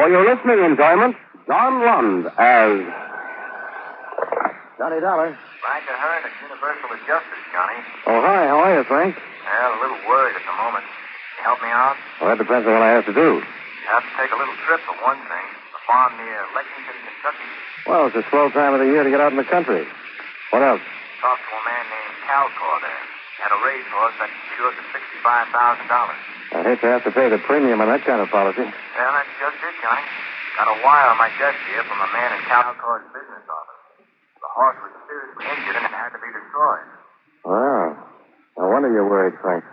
For your listening enjoyment, John Lund as Johnny Dollar. Frank Ahern at Universal Adjusters, Johnny. Oh, hi. How are you, Frank? Well, a little worried at the moment. Can you help me out? Well, that depends on what I have to do. You have to take a little trip for one thing. The farm near Lexington, Kentucky. Well, it's a slow time of the year to get out in the country. What else? Talked to a man named Calgore there. Had a racehorse that insured for sixty-five thousand dollars. I hate to have to pay the premium on that kind of policy. Well, that's just it, Johnny. Got a wire on my desk here from a man in Calgore's business office. The horse was seriously injured and it had to be destroyed. Well, No wonder you're worried, Frank.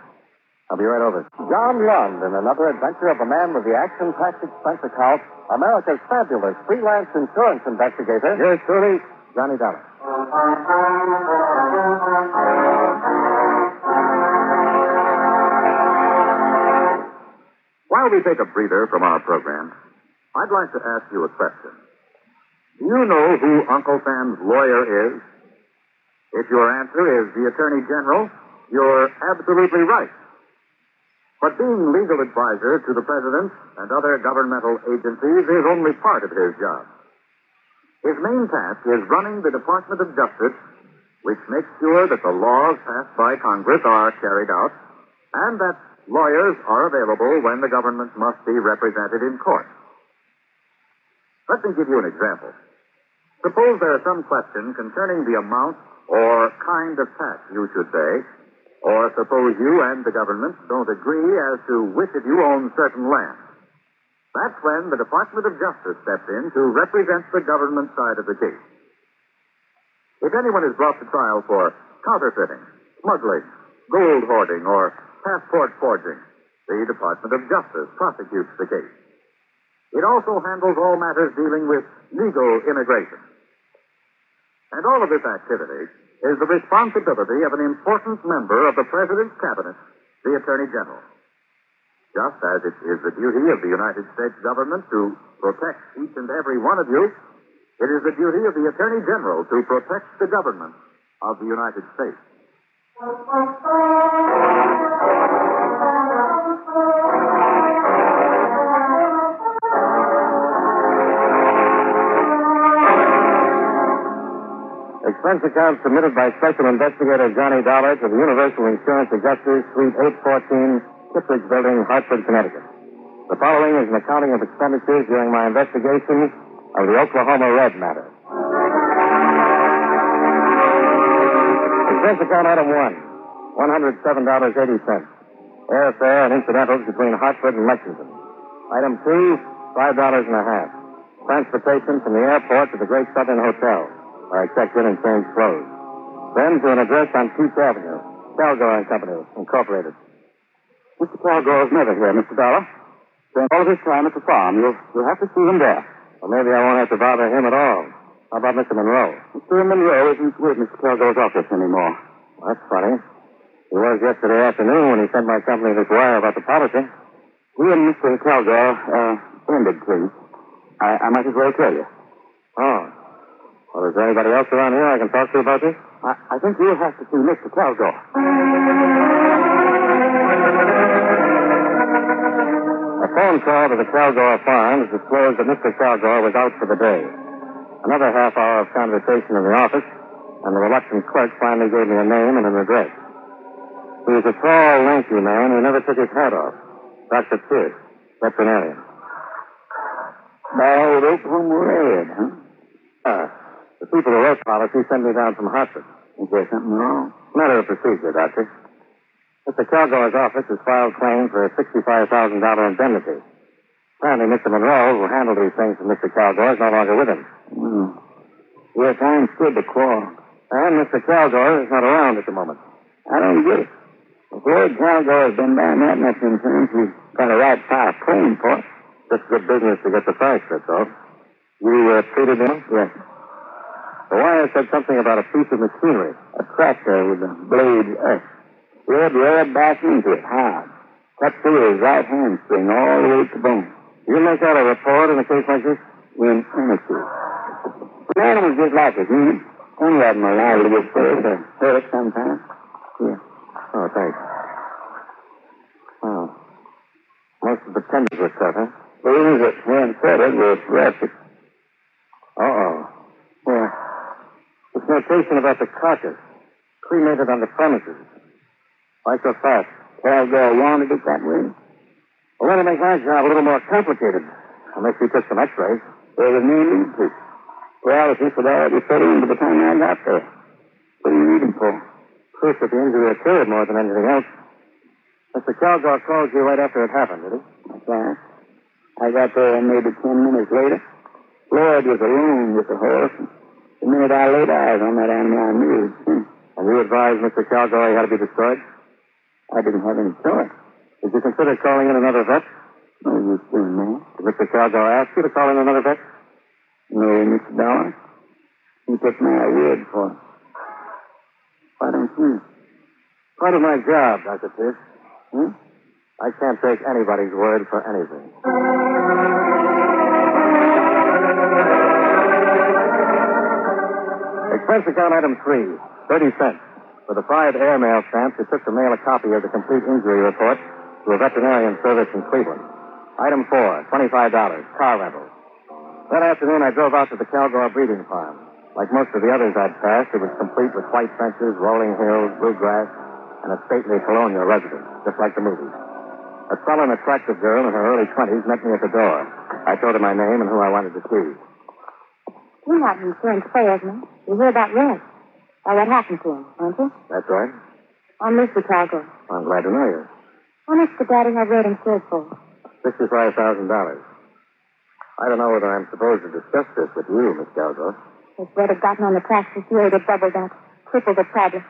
I'll be right over. John Lund in another adventure of a man with the action-packed expense account, America's fabulous freelance insurance investigator. Yours truly, Johnny Dollar. While we take a breather from our program, I'd like to ask you a question. Do you know who Uncle Sam's lawyer is? If your answer is the Attorney General, you're absolutely right. But being legal advisor to the President and other governmental agencies is only part of his job. His main task is running the Department of Justice, which makes sure that the laws passed by Congress are carried out and that lawyers are available when the government must be represented in court. Let me give you an example. Suppose there is some question concerning the amount or kind of tax you should pay, or suppose you and the government don't agree as to which of you owns certain land. That's when the Department of Justice steps in to represent the government side of the case. If anyone is brought to trial for counterfeiting, smuggling, gold hoarding, or passport forging, the Department of Justice prosecutes the case. It also handles all matters dealing with legal immigration. And all of this activity is the responsibility of an important member of the President's Cabinet, the Attorney General. Just as it is the duty of the United States government to protect each and every one of you, it is the duty of the Attorney General to protect the government of the United States. Expense account submitted by Special Investigator Johnny Dollar to the Universal Insurance Adjusters, Suite 814, Kittredge Building, Hartford, Connecticut. The following is an accounting of expenditures during my investigation of the Oklahoma Red matter. Expense account item one, $107.80. Airfare and incidentals between Hartford and Lexington. Item two, five dollars and a half. Transportation from the airport to the Great Southern Hotel, where I checked in and changed clothes. Then to an address on Peach Avenue, Calgore and Company, Incorporated. Mr. Calgore's never here, Mr. Dollar. Spent all of his time at the farm. You'll, you'll have to see him there. Well, maybe I won't have to bother him at all. How about Mr. Monroe? Mr. Monroe isn't with Mr. Calgore's office anymore. Well, that's funny. He was yesterday afternoon when he sent my company this wire about the policy. He and Mr. Calgore, uh, ended things. I, I might as well tell you. Oh. Well, is there anybody else around here I can talk to about this? I, I think you'll have to see Mr. Calgore. A phone call to the Calgore Farms disclosed that Mr. Calgore was out for the day. Another half hour of conversation in the office, and the reluctant clerk finally gave me a name and an address. He was a tall, lanky man who never took his hat off. Dr. Pierce, veterinarian. Bald Oklahoma Red, huh? Ah, the people who wrote policy sent me down from Hartford. Is there something wrong? Matter of procedure, Doctor. Mr. Calgore's office has filed claim for a $65,000 indemnity. Apparently, Mr. Monroe, who handled these things for Mr. Calgore, is no longer with him. Hmm. Yes, I understood the quarrel. And Mr. Calgore is not around at the moment. I don't get it. If Lloyd Calgore has been buying that much insurance, he's got a right to file claim for it. Just good business to get the facts, that's all. You uh, treated him? Yes. The wire said something about a piece of machinery. A tractor with a blade earth. Red red back into it, hard. Cut through his right hand, hamstring all the way to bone. You make out a report in a case like this? In honesty. The animal's just like us, hmm? Any of them are liable to get sick or hurt sometimes. Yeah. Oh, thanks. Oh. Most of the tenders were cut, huh? Things that weren't settled were arrested. Uh-oh. Yeah. This notation about the carcass. Cremated on the premises. Why so fast? Calgore wanted it that way. Well, that'll make my job a little more complicated. Unless you took some x-rays. There was no need to. Paralysis would already set in by the time I got there. What do you need him for? Proof that the injury occurred more than anything else. Mr. Calgore called you right after it happened, did he? That's right. I got there maybe ten minutes later. Lloyd was alone with the horse. The minute I laid eyes on that animal, I knew. And you advised Mr. Calgore he had to be destroyed? I didn't have any choice. Did you consider calling in another vet? No use doing that. Did Mr. Calgore ask you to call in another vet? No, Mr. Dollar. You took my word for it. Why don't you? Part of my job, Dr. Pierce. Hmm? I can't take anybody's word for anything. Expense account item three, 30 cents. For the five airmail stamps, it took to mail a copy of the complete injury report to a veterinarian service in Cleveland. Item four, $25, car rental. That afternoon, I drove out to the Calgore breeding farm. Like most of the others I'd passed, it was complete with white fences, rolling hills, blue grass, and a stately colonial residence, just like the movies. A sullen, attractive girl in her early twenties met me at the door. I told her my name and who I wanted to see. You're not an insurance salesman. You hear about Red. Now, what happened to him, aren't you? That's right. I'm Mr. Calgore. I'm glad to know you. How much did Daddy have Red insured for? Sixty-five thousand dollars. I don't know whether I'm supposed to discuss this with you, Miss Calgore. If Red had gotten on the tracks this year, he'd have doubled that, tripled the problem.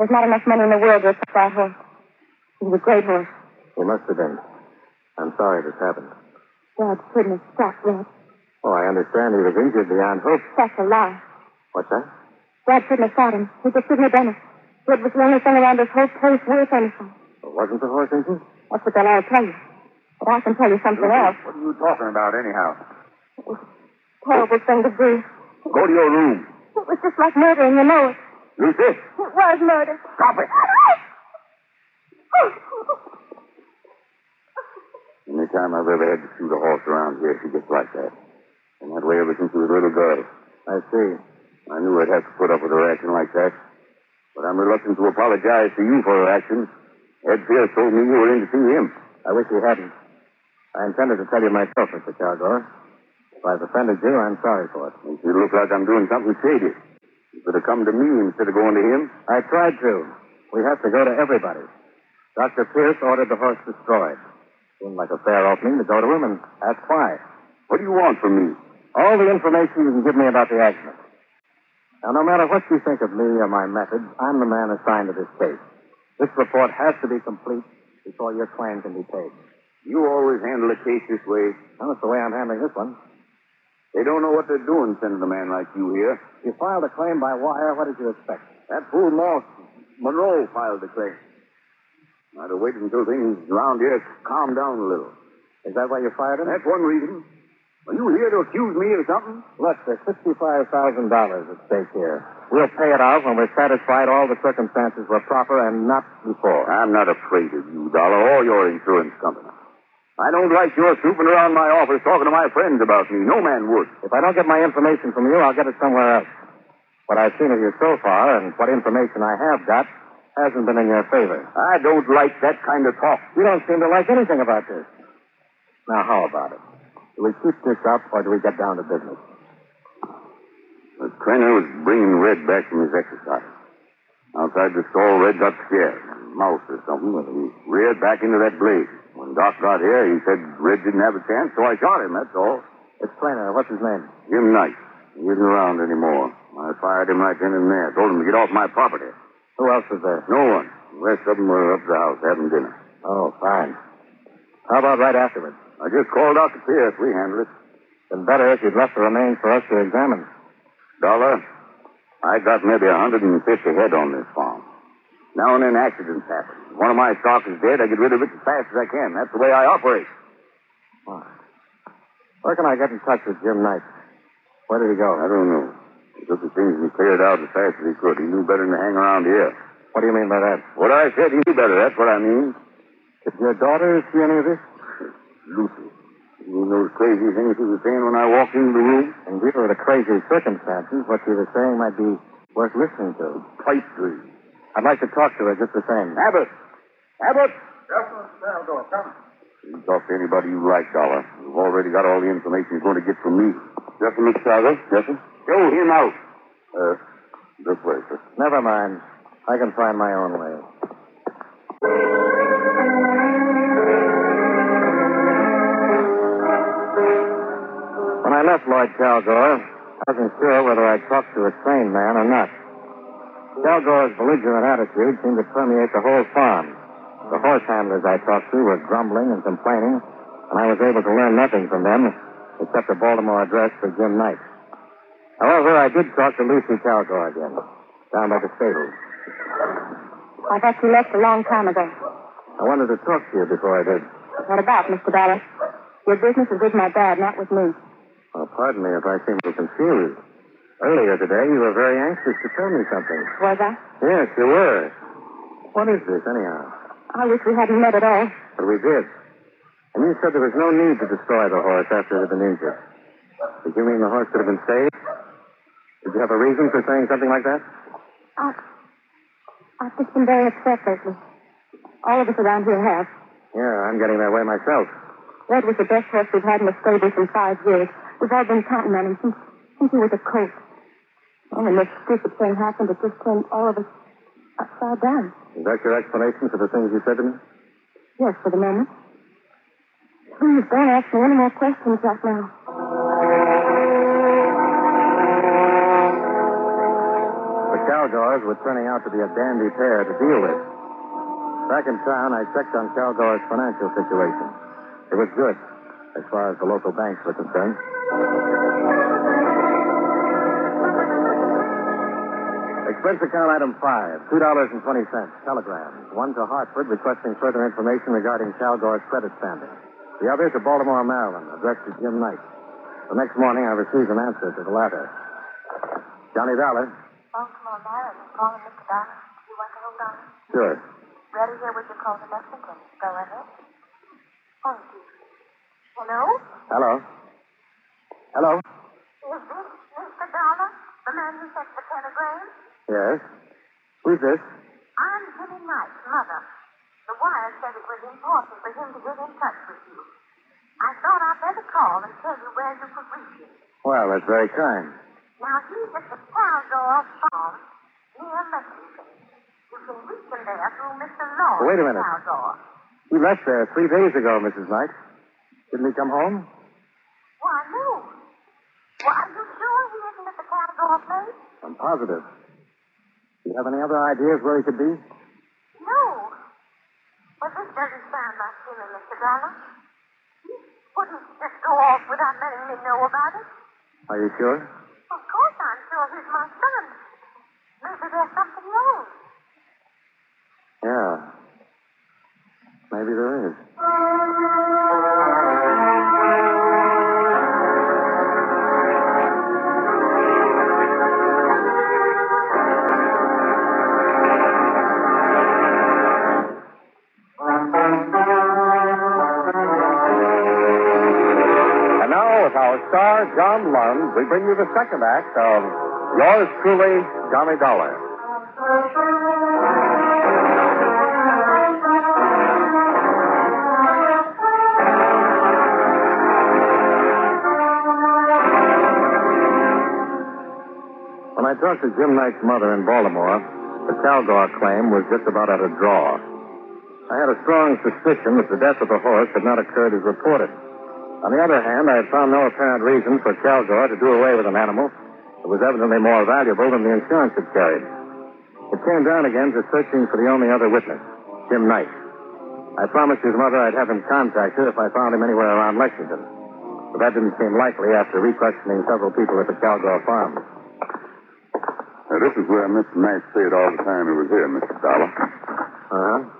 There's not enough money in the world to afford that horse. He was a great horse. He must have been. I'm sorry this happened. Dad couldn't have stopped Red. Oh, I understand he was injured beyond hope. That's a lie. What's that? Dad couldn't have shot him. He just couldn't have done it. Red was the only thing around this whole place worth anything. Well, wasn't the horse injured? That's what they'll all tell you. But I can tell you something else. What are you talking about, anyhow? It was a terrible thing to do. Go to your room. It was just like murder, and you know it. Lucy? It was murder. Stop it. Any time I've ever had to shoot a horse around here, she gets like that. And that way ever since she was a little girl. I see. I knew I'd have to put up with her acting like that. But I'm reluctant to apologize to you for her actions. Ed Pierce told me you were in to see him. I wish you hadn't. I intended to tell you myself, Mr. Calgore. If I've offended you, I'm sorry for it. Makes me look like I'm doing something shady. You could have come to me instead of going to him. I tried to. We have to go to everybody. Dr. Pierce ordered the horse destroyed. Seemed like a fair opening to go to him and ask why. What do you want from me? All the information you can give me about the accident. Now, no matter what you think of me or my methods, I'm the man assigned to this case. This report has to be complete before your claim can be paid. You always handle a case this way. Well, that's the way I'm handling this one. They don't know what they're doing sending a man like you here. You filed a claim by wire. What did you expect? That fool Moss, Monroe filed the claim. I'd have waited until things around here calmed down a little. Is that why you fired him? That's one reason. Are you here to accuse me of something? Look, there's $65,000 at stake here. We'll pay it out when we're satisfied all the circumstances were proper and not before. I'm not afraid of you, Dollar, or your insurance company. I don't like your snooping around my office talking to my friends about me. No man would. If I don't get my information from you, I'll get it somewhere else. What I've seen of you so far and what information I have got hasn't been in your favor. I don't like that kind of talk. You don't seem to like anything about this. Now, how about it? Do we keep this up or do we get down to business? The trainer was bringing Red back from his exercise. Outside the stall, Red got scared. A mouse or something. and He reared back into that blade. When Doc got here, he said Red didn't have a chance, so I shot him, that's all. This trainer, uh, what's his name? Jim Knight. He isn't around anymore. I fired him right then and there. Told him to get off my property. Who else was there? No one. The rest of them were up at the house having dinner. Oh, fine. How about right afterwards? I just called Dr. Pierce. We handled it. Been better if you'd left the remains for us to examine. Dollar, I got maybe a 150 head on this farm. Now and then accidents happen. One of my stock is dead. I get rid of it as fast as I can. That's the way I operate. Why? Where can I get in touch with Jim Knight? Where did he go? I don't know. He took the things and cleared out as fast as he could. He knew better than to hang around here. What do you mean by that? What I said, he knew better. That's what I mean. Did your daughter see any of this? Lucy. You mean those crazy things he was saying when I walked into the room? In view of the crazy circumstances, what she was saying might be worth listening to. Pipe dream. I'd like to talk to her just the same. Abbott! Abbott! Yes, Mr. Salgo, come. You can talk to anybody you like, Dollar. You've already got all the information you're going to get from me. Yes, sir, Mr. Chicago? Yes, sir. Show him out. Uh, this way, sir. Never mind. I can find my own way. When I left Lloyd Calgore, I wasn't sure whether I'd talked to a sane man or not. Calgore's belligerent attitude seemed to permeate the whole farm. The horse handlers I talked to were grumbling and complaining, and I was able to learn nothing from them except a Baltimore address for Jim Knight. However, I did talk to Lucy Calgore again, down by the stables. I thought you left a long time ago. I wanted to talk to you before I did. What about, Mr. Dollar? Your business is with my dad, not with me. Well, pardon me if I seem to confused. Earlier today, you were very anxious to tell me something. Was I? Yes, you were. What is this, anyhow? I wish we hadn't met at all. But we did. And you said there was no need to destroy the horse after it had been injured. Did you mean the horse could have been saved? Did you have a reason for saying something like that? I, I've just been very upset lately. All of us around here have. Yeah, I'm getting that way myself. Red was the best horse we've had in the stable in five years. We've all been counting on him since, since he was a colt. And when this stupid thing happened, it just turned all of us uh, upside down. Is that your explanation for the things you said to me? Yes, for the moment. Please don't ask me any more questions right now. The Calgores were turning out to be a dandy pair to deal with. Back in town, I checked on Calgore's financial situation. It was good, as far as the local banks were concerned. Expense account item five, $2.20, telegrams. One to Hartford requesting further information regarding Calgore's credit standing. The other to Baltimore, Maryland, addressed to Jim Knight. The next morning, I received an answer to the latter. Johnny Dollar. Baltimore, Maryland. Calling Mr. Dollar. You want to hold on? Sure. Ready here with your call to Lexington. Go ahead. Oh, you. Hello? Hello. Hello. Is this Mr. Dollar? The man who sent the telegram? Yes. Who's this? I'm Jimmy Knight's mother. The wire said it was important for him to get in touch with you. I thought I'd better call and tell you where you could reach him. Well, that's very kind. Now, he's at the Calgore Farm near Lexington. You can reach him there through Mr. Lawrence Wait a minute. Calgore. He left there three days ago, Mrs. Knight. Didn't he come home? Why, no. Well, are you sure he isn't at the Calgore place? I'm positive. Do you have any other ideas where he could be? No. Well, this doesn't sound like him, Mr. Dollar. He wouldn't just go off without letting me know about it. Are you sure? Of course I'm sure he's my son. Second act of Yours Truly, Johnny Dollar. When I talked to Jim Knight's mother in Baltimore, the Calgore claim was just about at a draw. I had a strong suspicion that the death of the horse had not occurred as reported. On the other hand, I had found no apparent reason for Calgore to do away with an animal that was evidently more valuable than the insurance had carried. It came down again to searching for the only other witness, Jim Knight. I promised his mother I'd have him contact her if I found him anywhere around Lexington. But that didn't seem likely after re-questioning several people at the Calgore farm. Now, this is where Mr. Knight stayed all the time he was here, Mr. Dollar. Uh-huh.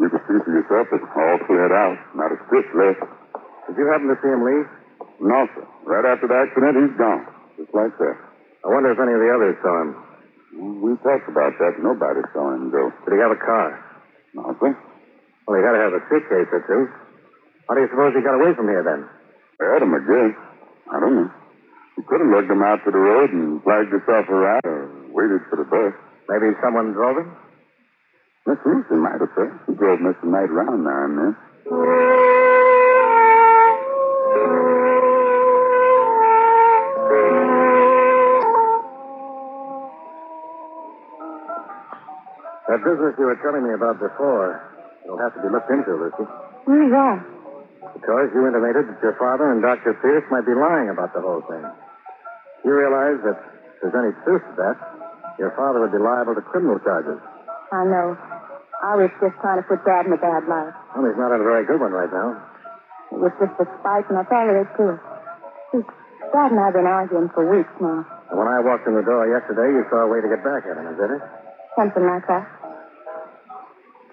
You can see for yourself it's all cleared out. Not a stitch left. Did you happen to see him leave? No, sir. Right after the accident, he's gone. Just like that. I wonder if any of the others saw him. We talked about that. Nobody saw him go. Did he have a car? No, sir. Well, he had to have a suitcase or two. How do you suppose he got away from here then? I guess. I don't know. He could have lugged him out to the road and flagged himself a ride or waited for the bus. Maybe someone drove him? Miss Lucy might have said. She drove Mr. Knight around now and then. That business you were telling me about before, it'll have to be looked into, Lucy. Who's that? Because you intimated that your father and Dr. Pierce might be lying about the whole thing. You realize that if there's any truth to that, your father would be liable to criminal charges. I know. I was just trying to put Dad in a bad light. Well, he's not in a very good one right now. It was just a spite, and I thought it, too. See, Dad and I have been arguing for weeks now. And when I walked in the door yesterday, you saw a way to get back at him, is that it? Something like that.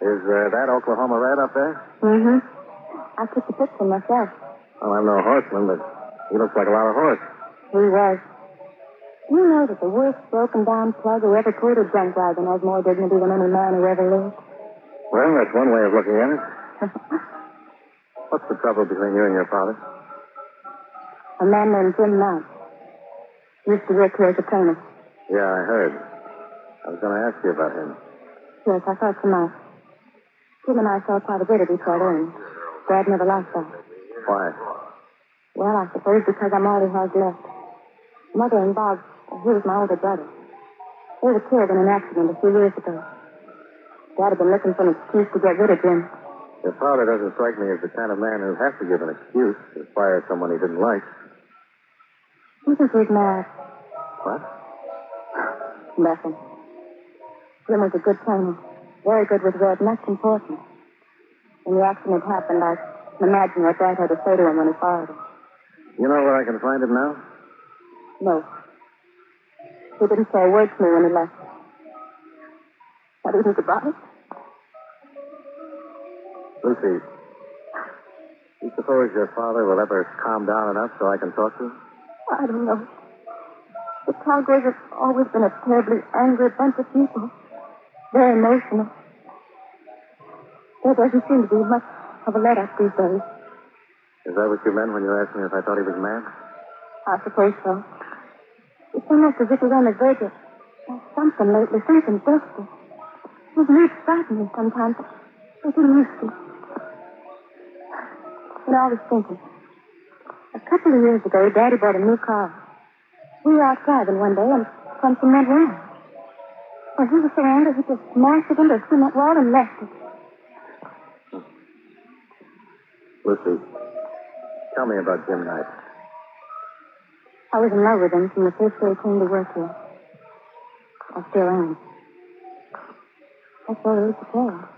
Is uh, that Oklahoma Red up there? Mm-hmm. I took the picture myself. Well, I'm no horseman, but he looks like a lot of horse. He was. You know that the worst broken down plug who ever pulled a junk wagon has more dignity than any man who ever lived. Well, that's one way of looking at it. What's the trouble between you and your father? A man named Jim Knight. Used to work here as a trainer. Yeah, I heard. I was going to ask you about him. Yes, I thought so much. Jim and I saw quite a bit of each other, and Dad never liked that. Why? Well, I suppose because I'm all he has left. Mother and Bob, he was my older brother. They were killed in an accident a few years ago. Dad had been looking for an excuse to get rid of Jim. Your father doesn't strike me as the kind of man who'd have to give an excuse to fire someone he didn't like. You think he's mad? What? Nothing. Jim was a good trainer. Very good with Red, that's important. When the accident happened, I can imagine what Dad had to say to him when he fired him. You know where I can find him now? No. He didn't say a word to me when he left. Not even goodbye. Lucy, do you suppose your father will ever calm down enough so I can talk to him? I don't know. The Cowboys have always been a terribly angry bunch of people. Very emotional. There doesn't seem to be much of a let up these days. Is that what you meant when you asked me if I thought he was mad? I suppose so. It's almost as if he's on the verge of something lately, something desperate. His moods frighten me sometimes. Didn't used to. Know, I was thinking. A couple of years ago, Daddy bought a new car. We were out driving one day and something went wrong. When he was so angry, he just smashed it into a cement wall and left it. Lucy, tell me about Jim Knight. I was in love with him from the first day he came to work here. I still am. That's all there is to tell.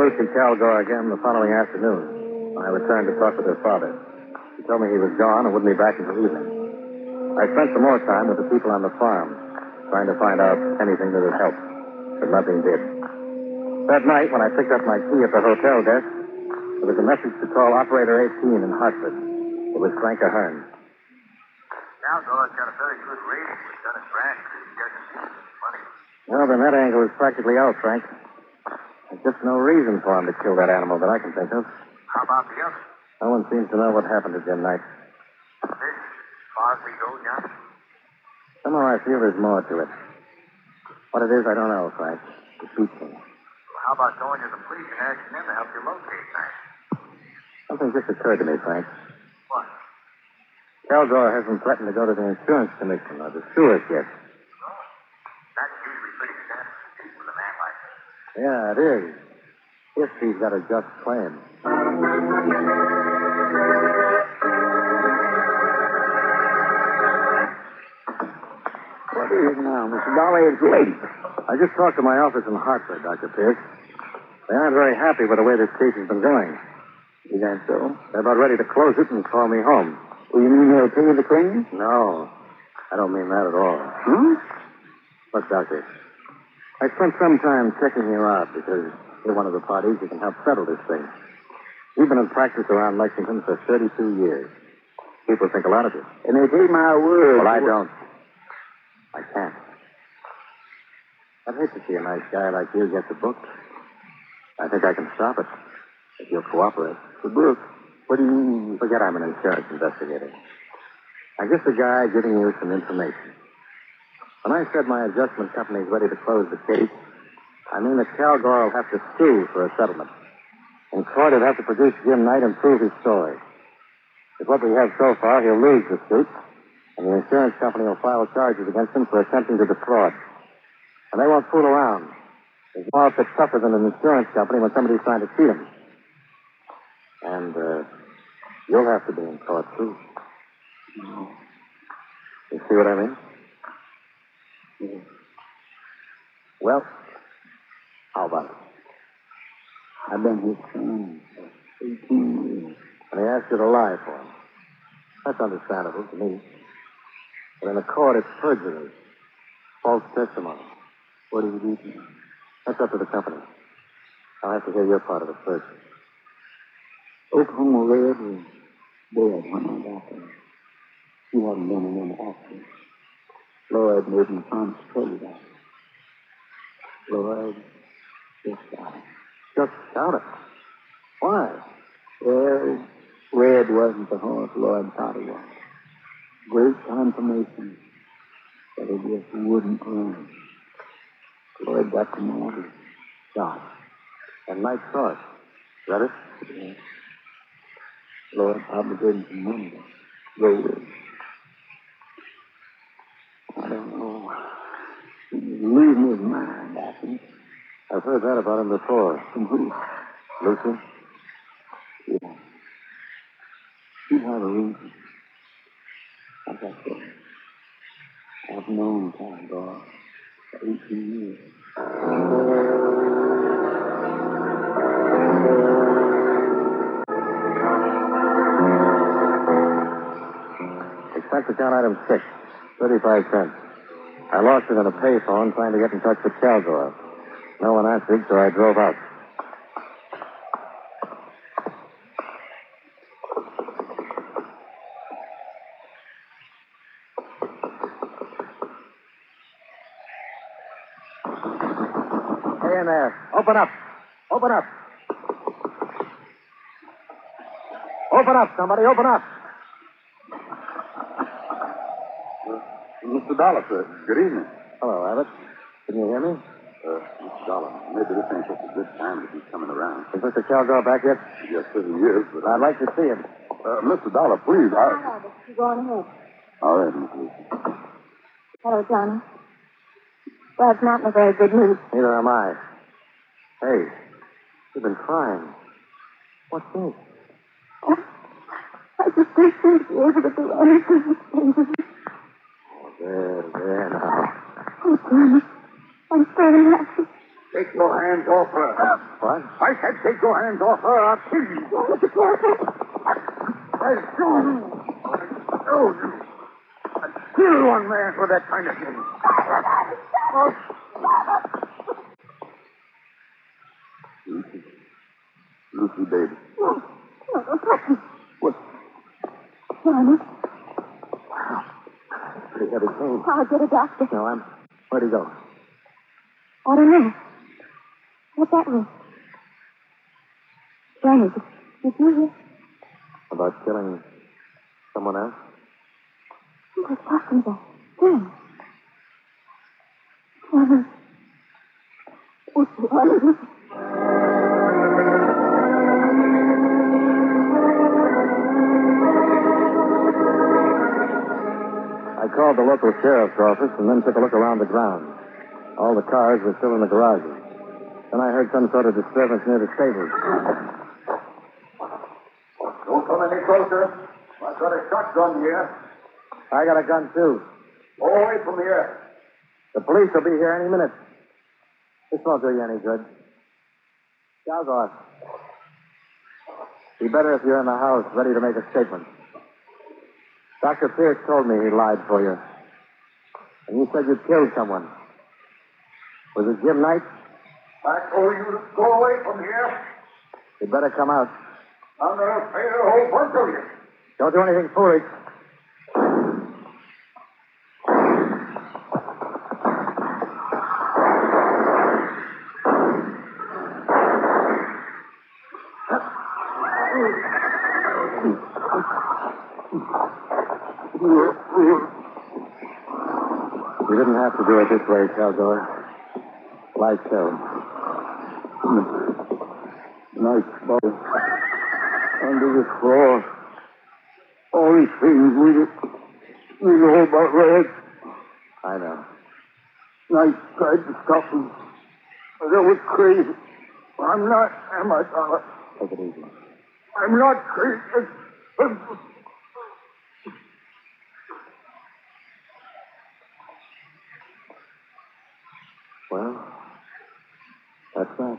I saw Lucy Calgore again the following afternoon I returned to talk with her father. She told me he was gone and wouldn't be back until evening. I spent some more time with the people on the farm, trying to find out anything that would help, but nothing did. That night, when I picked up my key at the hotel desk, there was a message to call Operator 18 in Hartford. It was Frank Ahern. Calgore's got a very good rating with Dun and Bradstreet. He doesn't need money. Well, then that angle is practically out, Frank. There's just no reason for him to kill that animal that I can think of. How about the others? No one seems to know what happened to Jim Knight. This, as far as we go, John? Somehow I feel there's more to it. What it is, I don't know, Frank. It beats me. Well, how about going to the police and asking them to help you locate that? Something just occurred to me, Frank. What? Calgore hasn't threatened to go to the insurance commission or the sewers yet. That's usually pretty standard with a man like that. Yeah, it is. If he's got a just claim. What is it now, Mr. Dollar? It's late. I just talked to my office in Hartford, Dr. Pierce. They aren't very happy with the way this case has been going. Is that so? They're about ready to close it and call me home. Well, you mean they'll pay you the claim? No, I don't mean that at all. Huh? Look, Doctor, I spent some time checking you out because you're one of the parties who can help settle this thing. You've been in practice around Lexington for 32 years. People think a lot of you. And they take my word. Well, I don't. I can't. I'd hate to see a nice guy like you get the book. I think I can stop it if you'll cooperate. The book? What do you mean? You forget I'm an insurance investigator. I'm just a guy giving you some information. When I said my adjustment company is ready to close the case, I mean that Calgore will have to sue for a settlement. In court, he'll have to produce Jim Knight and prove his story. With what we have so far, he'll lose the suit, and the insurance company will file charges against him for attempting to defraud. And they won't fool around. There's no outfit tougher than an insurance company when somebody's trying to cheat him. And, uh, you'll have to be in court, too. You see what I mean? Well, how about it? I've been his son for 18 years. And he asked you to lie for him. That's understandable to me. But in a court, it's perjury. False testimony. What do you do? That's up to the company. I'll have to hear your part of it first. Oklahoma Red was dead when I got there. He hadn't been in. Lloyd made me to tell you that. Lloyd just got it. Just count it. Why? Well, Red wasn't the horse Lloyd thought he was. Great confirmation that he just wouldn't run. Lloyd got the motor. Shot. And it. Is that it? Probably gave him some money to go with. I don't know. He's losing his mind, I think. I've heard that about him before. From who? Lucy? Yeah. He had a reason. Like I said, I've known Calgore for 18 years. Expense account item six. Thirty-five cents. I lost it in a payphone trying to get in touch with Calgore. No one answered, so I drove out. Hey in there. Open up. Open up. Open up, somebody. Open up. Mr. Dollar, sir. Good evening. Hello, Abbott. Can you hear me? Uh, Mr. Dollar, maybe this ain't such a good time to be coming around. Is Mr. Calgore back yet? Yes, sir, he is, but... I'd like to see him. Uh, Mr. Dollar, please, I... Hi, Albert. You go on ahead. All right, Miss Lucy. Hello, Johnny. Dad's not in a very good mood. Neither am I. Hey, you've been crying. What's this? Oh, I just wish I'd be able to do anything. There, there now. Oh, Johnny. I'm so happy. Take your hands off her. What? I said take your hands off her. I'll kill you. Oh, be careful. I told you. I told you. I'd kill one man for that kind of thing. Oh. Lucy. Lucy, baby. No, no, don't touch me. What? Johnny, Pretty heavy pain. I'll get a doctor. No, I'm. Where'd he go? I don't know. What's that mean? Johnny, did, you hear? About killing someone else? He was talking about Jim. Johnny. The local sheriff's office and then took a look around the grounds. All the cars were still in the garages. Then I heard some sort of disturbance near the stables. Don't come any closer. I've got a shotgun here. I got a gun, too. Go away from here. The police will be here any minute. This won't do you any good. Calgore. Be better if you're in the house, ready to make a statement. Dr. Pierce told me he lied for you. And you said you killed someone. Was it Jim Knight? I told you to go away from here. You'd better come out. I'm going to pay a whole bunch of you. Don't do anything foolish. You didn't have to do it this way, Calgore. Like uh, so. Nice bubble. Under the floor. All these things we, we know about Red. I know. Knight tried to stop him. But that was crazy. I'm not, am I, Dollar? Take it easy. I'm not crazy. Well, that's that.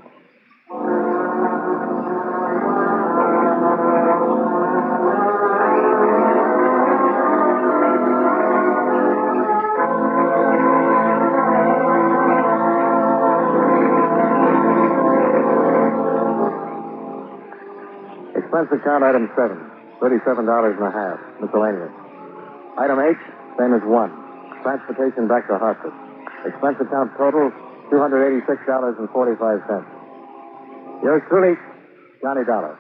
Expense account item seven, thirty-seven dollars and a half, miscellaneous. Item eight, same as one, transportation back to Hartford. Expense account total, two hundred eighty-six dollars and forty-five cents. Yours truly, Johnny Dollar.